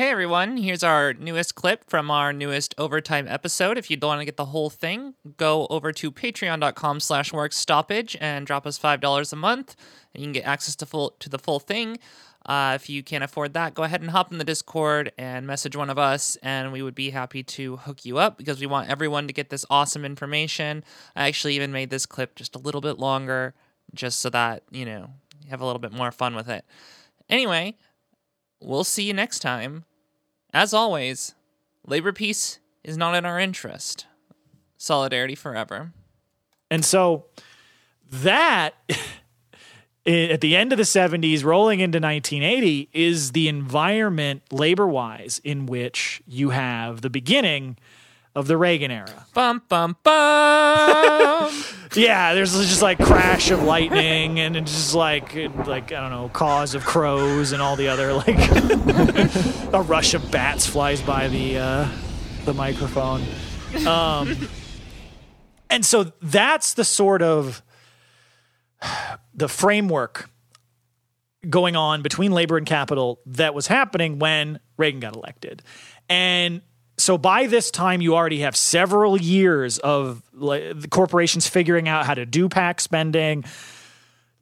Hey everyone, here's our newest clip from our newest overtime episode. If you don't want to get the whole thing, go over to patreon.com slash work stoppage and drop us five dollars a month and you can get access to full to the full thing. Uh, if you can't afford that, go ahead and hop in the Discord and message one of us, and we would be happy to hook you up because we want everyone to get this awesome information. I actually even made this clip just a little bit longer, just so that you know you have a little bit more fun with it. Anyway, we'll see you next time. As always, labor peace is not in our interest. Solidarity forever. And so that at the end of the 70s rolling into 1980 is the environment labor wise in which you have the beginning of the Reagan era. Bum bum bum. yeah, there's just like crash of lightning and it's just like like I don't know, cause of crows and all the other like a rush of bats flies by the uh, the microphone. Um, and so that's the sort of the framework going on between labor and capital that was happening when Reagan got elected. And so by this time, you already have several years of like, the corporations figuring out how to do PAC spending,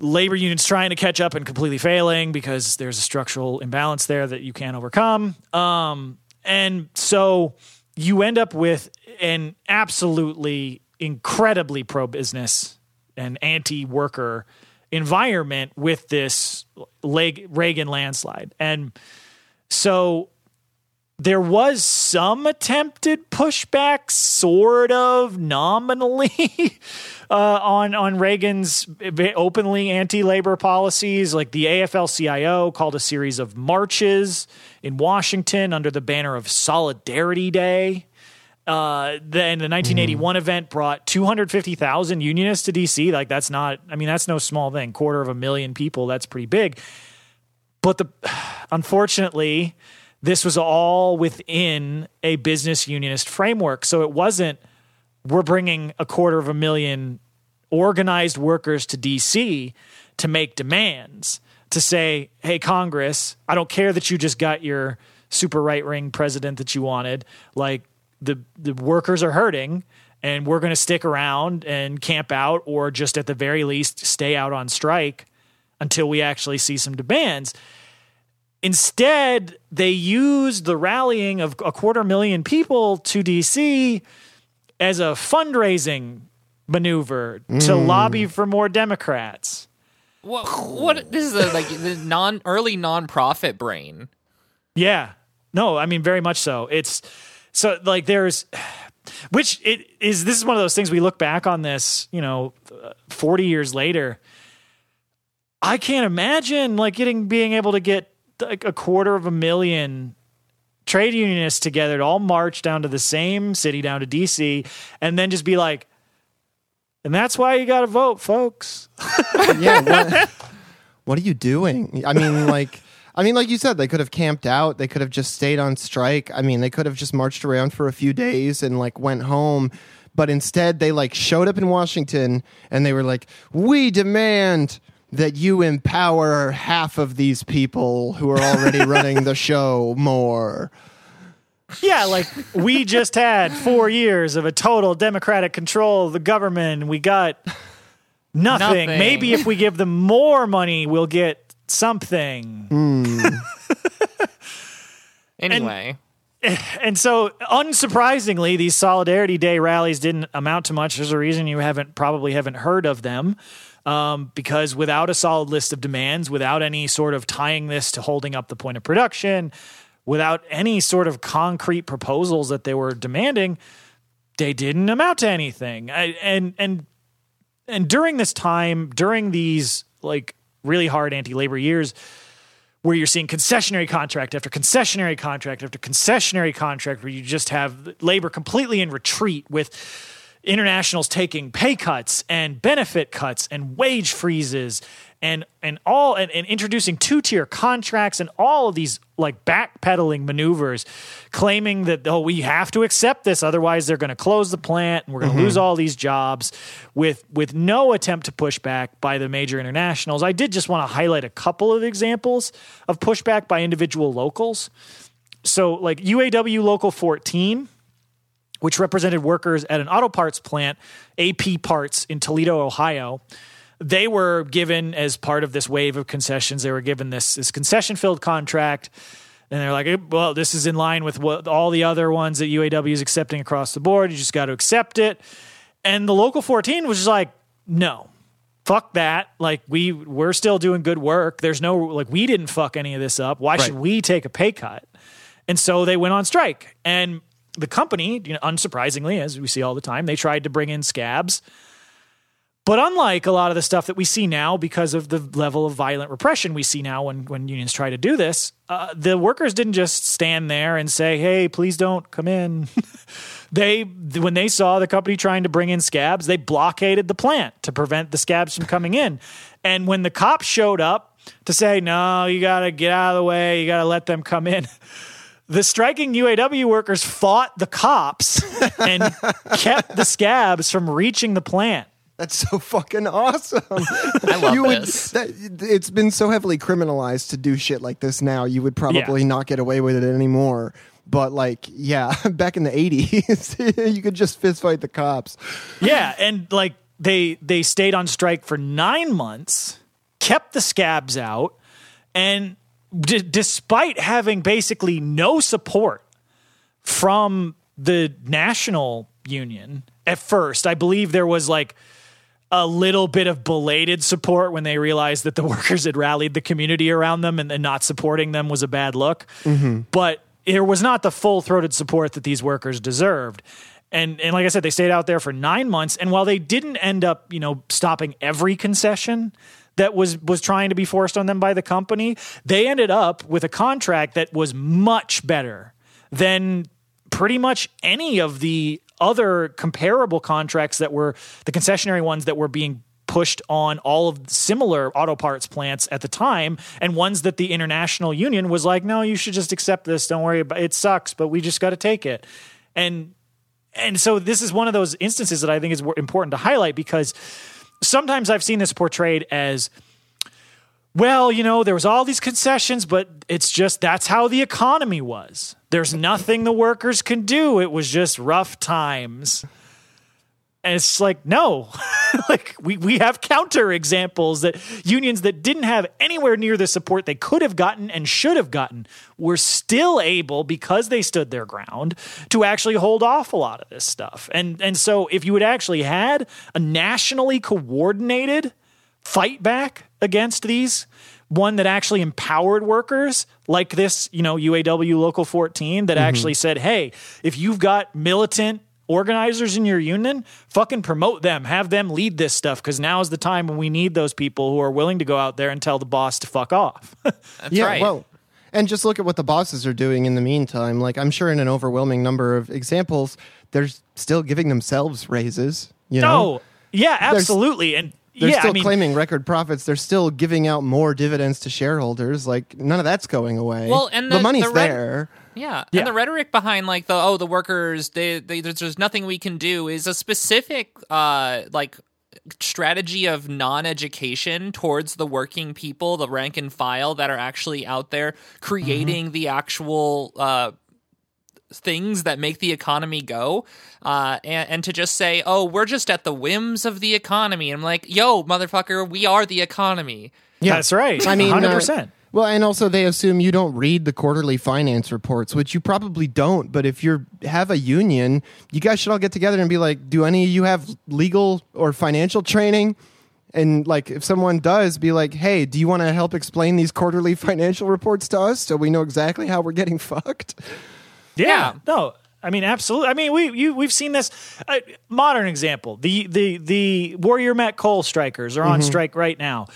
labor unions trying to catch up and completely failing because there's a structural imbalance there that you can't overcome. Um, and so you end up with an absolutely incredibly pro business and anti worker environment with this Reagan landslide. And so there was some attempted pushback, sort of nominally, uh, on on Reagan's openly anti-labor policies. Like the AFL-CIO called a series of marches in Washington under the banner of Solidarity Day. Uh, then the 1981 mm. event brought 250,000 unionists to DC. Like that's not, I mean, that's no small thing. Quarter of a million people. That's pretty big. But the, unfortunately, this was all within a business unionist framework. So it wasn't, we're bringing a quarter of a million organized workers to DC to make demands, to say, hey, Congress, I don't care that you just got your super right wing president that you wanted. Like, the, the workers are hurting and we're going to stick around and camp out or just at the very least stay out on strike until we actually see some demands. Instead, they used the rallying of a quarter million people to DC as a fundraising maneuver mm. to lobby for more Democrats. What? What? This is a, like the non early nonprofit brain. Yeah. No, I mean very much so. It's so like there's which it is this is one of those things we look back on this, you know, 40 years later. I can't imagine like getting being able to get like a quarter of a million trade unionists together to all march down to the same city, down to DC, and then just be like, and that's why you got to vote, folks. yeah. What, what are you doing? I mean, like, I mean, like you said, they could have camped out. They could have just stayed on strike. I mean, they could have just marched around for a few days and like went home. But instead, they like showed up in Washington and they were like, "We demand." That you empower half of these people who are already running the show more. Yeah, like we just had four years of a total democratic control of the government. We got nothing. nothing. Maybe if we give them more money, we'll get something. Mm. anyway. And, and so, unsurprisingly, these Solidarity Day rallies didn't amount to much. There's a reason you haven't probably haven't heard of them um, because without a solid list of demands, without any sort of tying this to holding up the point of production, without any sort of concrete proposals that they were demanding, they didn't amount to anything. I, and and and during this time, during these like really hard anti-labor years, where you're seeing concessionary contract after concessionary contract after concessionary contract, where you just have labor completely in retreat with internationals taking pay cuts and benefit cuts and wage freezes and and all and, and introducing two tier contracts and all of these like backpedaling maneuvers, claiming that oh we have to accept this otherwise they're going to close the plant and we're going to mm-hmm. lose all these jobs, with with no attempt to push back by the major internationals. I did just want to highlight a couple of examples of pushback by individual locals. so like UAW Local 14, which represented workers at an auto parts plant, AP Parts in Toledo, Ohio. They were given as part of this wave of concessions. They were given this this concession filled contract, and they're like, "Eh, "Well, this is in line with what all the other ones that UAW is accepting across the board. You just got to accept it." And the local 14 was just like, "No, fuck that. Like we we're still doing good work. There's no like we didn't fuck any of this up. Why should we take a pay cut?" And so they went on strike. And the company, you know, unsurprisingly, as we see all the time, they tried to bring in scabs. But unlike a lot of the stuff that we see now, because of the level of violent repression we see now when, when unions try to do this, uh, the workers didn't just stand there and say, hey, please don't come in. they, when they saw the company trying to bring in scabs, they blockaded the plant to prevent the scabs from coming in. And when the cops showed up to say, no, you got to get out of the way, you got to let them come in, the striking UAW workers fought the cops and kept the scabs from reaching the plant. That's so fucking awesome. I love you would, this. that, it's been so heavily criminalized to do shit like this now. You would probably Yeah. not get away with it anymore. But like, yeah, back in the '80s, you could just fist fight the cops. Yeah, and like they they stayed on strike for nine months, kept the scabs out, and d- despite having basically no support from the national union at first, I believe there was like a little bit of belated support when they realized that the workers had rallied the community around them and then not supporting them was a bad look. Mm-hmm. But there was not the full throated support that these workers deserved. And, and like I said, they stayed out there for nine months. And while they didn't end up, you know, stopping every concession that was was trying to be forced on them by the company, they ended up with a contract that was much better than pretty much any of the other comparable contracts that were the concessionary ones that were being pushed on all of similar auto parts plants at the time and ones that the international union was like no you should just accept this. Don't worry about it sucks but we just got to take it. And and so this is one of those instances that I think is important to highlight because sometimes I've seen this portrayed as well, you know, there was all these concessions, but it's just that's how the economy was. There's nothing the workers can do. It was just rough times. And it's like, no, like we, we have counter examples that unions that didn't have anywhere near the support they could have gotten and should have gotten were still able, because they stood their ground, to actually hold off a lot of this stuff. And and so if you had actually had a nationally coordinated fight back against these, one that actually empowered workers like this, you know, UAW Local 14 that mm-hmm. actually said, hey, if you've got militant organizers in your union, fucking promote them, have them lead this stuff because now is the time when we need those people who are willing to go out there and tell the boss to fuck off. That's yeah, right. well, and just look at what the bosses are doing in the meantime. Like, I'm sure in an overwhelming number of examples, they're still giving themselves raises. You know, no, yeah, absolutely. And they're yeah, still I mean, claiming record profits. They're still giving out more dividends to shareholders. Like, none of that's going away. Well, and the, the- money's the there. Yeah. Yeah. and the rhetoric behind like the oh the workers they, they there's, there's nothing we can do is a specific uh like strategy of non-education towards the working people, the rank and file that are actually out there creating the actual uh things that make the economy go uh, and, and to just say oh we're just at the whims of the economy i'm like yo motherfucker we are the economy that's right. I mean, uh, 100%. well, and also they assume you don't read the quarterly finance reports, which you probably don't. But if you have a union, you guys should all get together and be like, "Do any of you have legal or financial training?" And like, if someone does, be like, "Hey, do you want to help explain these quarterly financial reports to us so we know exactly how we're getting fucked?" Yeah. Yeah. No. I mean, absolutely. I mean, we you we've seen this. Uh, modern example: the the the Warrior Met Coal strikers are on strike right now.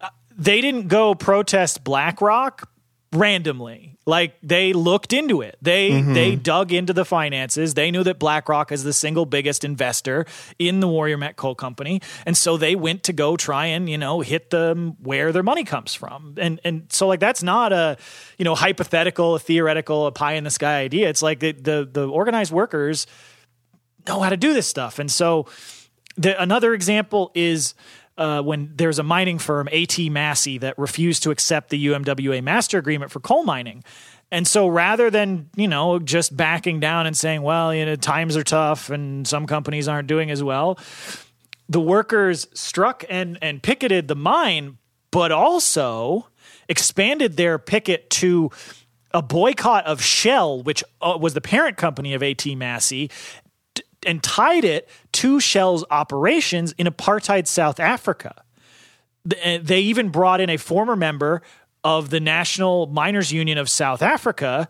Uh, they didn't go protest BlackRock randomly. Like they looked into it. They mm-hmm. they dug into the finances. They knew that BlackRock is the single biggest investor in the Warrior Met Coal Company, and so they went to go try and you know hit them where their money comes from. And and so like that's not a you know hypothetical, a theoretical, a pie in the sky idea. It's like the the, the organized workers know how to do this stuff, and so the, another example is uh, when there's a mining firm, AT Massey, that refused to accept the UMWA master agreement for coal mining. And so rather than, you know, just backing down and saying, well, you know, times are tough and some companies aren't doing as well, the workers struck and, and picketed the mine, but also expanded their picket to a boycott of Shell, which uh, was the parent company of AT Massey, and tied it to Shell's operations in apartheid South Africa. Eh, they even brought in a former member of the National Miners Union of South Africa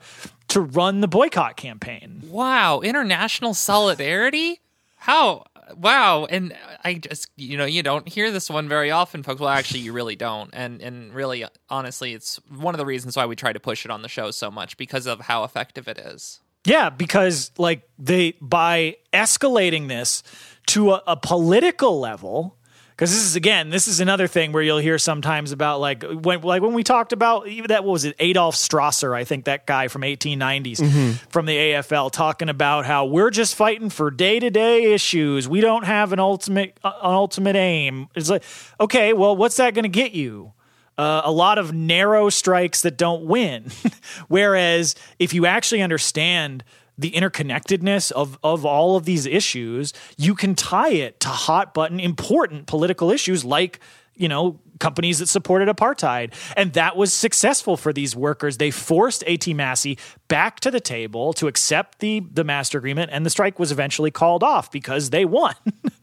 to run the boycott campaign. Wow, international solidarity? How? Wow, and I just you know you don't hear this one very often, folks. Well, actually, you really don't, and and really, honestly, it's one of the reasons why we try to push it on the show so much because of how effective it is. Yeah, because like they by escalating this to a, a political level, because this is again, this is another thing where you'll hear sometimes about like when like when we talked about even that what was it Adolf Strasser, I think that guy from 1890s from the AFL talking about how we're just fighting for day to day issues. We don't have an ultimate uh, an ultimate aim. It's like okay, well, what's that going to get you? Uh, a lot of narrow strikes that don't win. Whereas if you actually understand the interconnectedness of, of all of these issues, you can tie it to hot button important political issues like, you know, companies that supported apartheid. And that was successful for these workers. They forced AT Massey back to the table to accept the, the master agreement, and the strike was eventually called off because they won.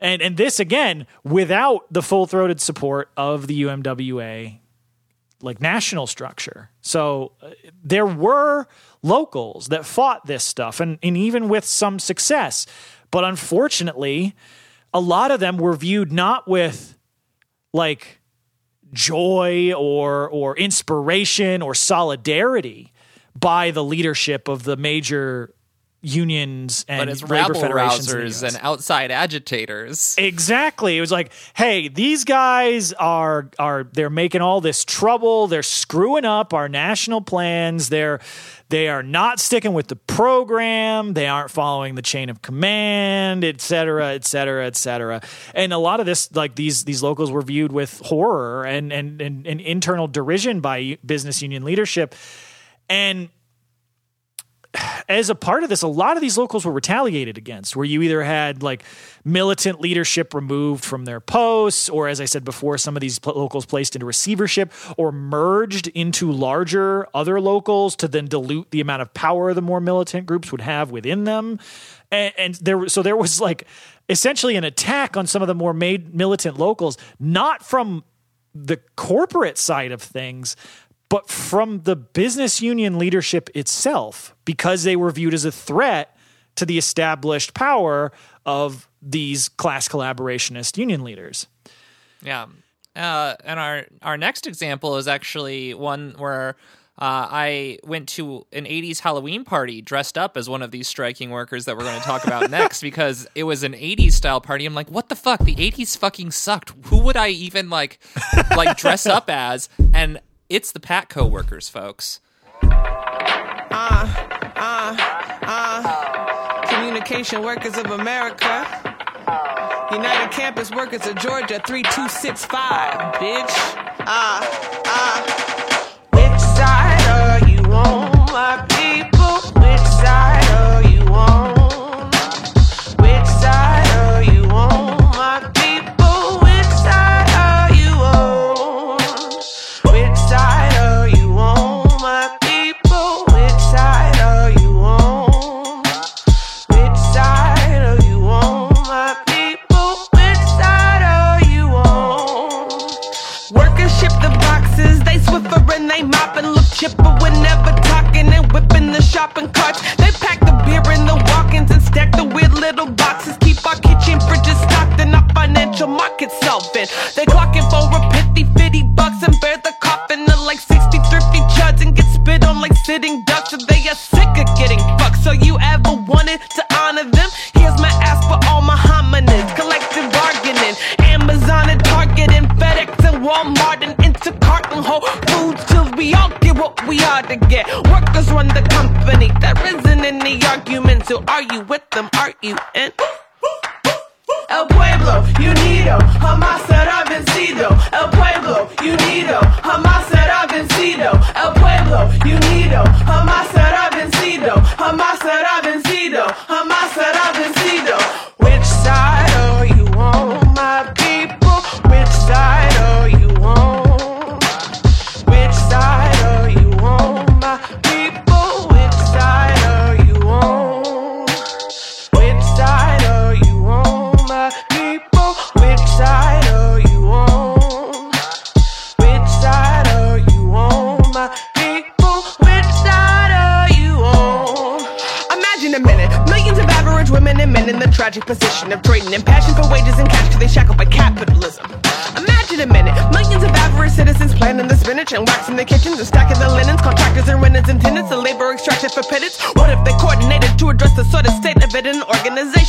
And and this again without the full throated support of the UMWA like national structure. So uh, there were locals that fought this stuff and, and even with some success. But unfortunately, a lot of them were viewed not with like joy or or inspiration or solidarity by the leadership of the major unions and labor federations rousers and outside agitators. Exactly. It was like, hey, these guys are are they're making all this trouble. They're screwing up our national plans. They're they are not sticking with the program. They aren't following the chain of command, et cetera, et cetera, et cetera. And a lot of this, like these these locals were viewed with horror and and and, and internal derision by business union leadership. And as a part of this, a lot of these locals were retaliated against, where you either had like militant leadership removed from their posts, or as I said before, some of these pl- locals placed into receivership or merged into larger other locals to then dilute the amount of power the more militant groups would have within them. And, and there, so there was like essentially an attack on some of the more made militant locals, not from the corporate side of things, but from the business union leadership itself because they were viewed as a threat to the established power of these class collaborationist union leaders. Yeah. Uh, and our our next example is actually one where uh, I went to an 80s Halloween party dressed up as one of these striking workers that we're going to talk about next because it was an 80s style party. I'm like, what the fuck? The 80s fucking sucked. Who would I even like like dress up as? And it's the Patco workers, folks. Ah. Communication Workers of America. United Campus Workers of Georgia 3265, bitch. Ah, ah. Which side solvent. They clocking for a pithy fifty bucks and bear the coffin of like 60 thrifty chuds and get spit on like sitting ducks. So they are sick of getting fucked. So you ever wanted to honor them? Here's my ask for all my hominids. Collective bargaining. Amazon and Target and FedEx and Walmart and Instacart and Whole Foods till we all get what we ought to get. Workers run the company. There isn't any argument. So are you with them? Are you in? El Pueblo, unido, jamás Vencido, El pueblo unido. Jamás será vencido, El pueblo unido. Jamás será vencido, jamás será vencido, jamás.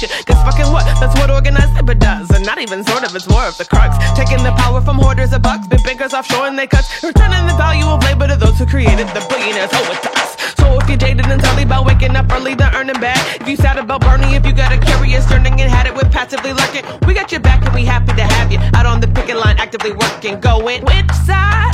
Cause fucking what? That's what organized labor does. And not even sort of, it's more of the crux. Taking the power from hoarders of bucks, big bankers offshore and they cuts, returning the value of labor to those who created the billionaires. Oh, it's us. So if you're jaded and totally about waking up early to earning bad, if you sad about burning, if you got a curious yearning and had it with passively lurking, we got your back and we happy to have you out on the picket line actively working. Going which side?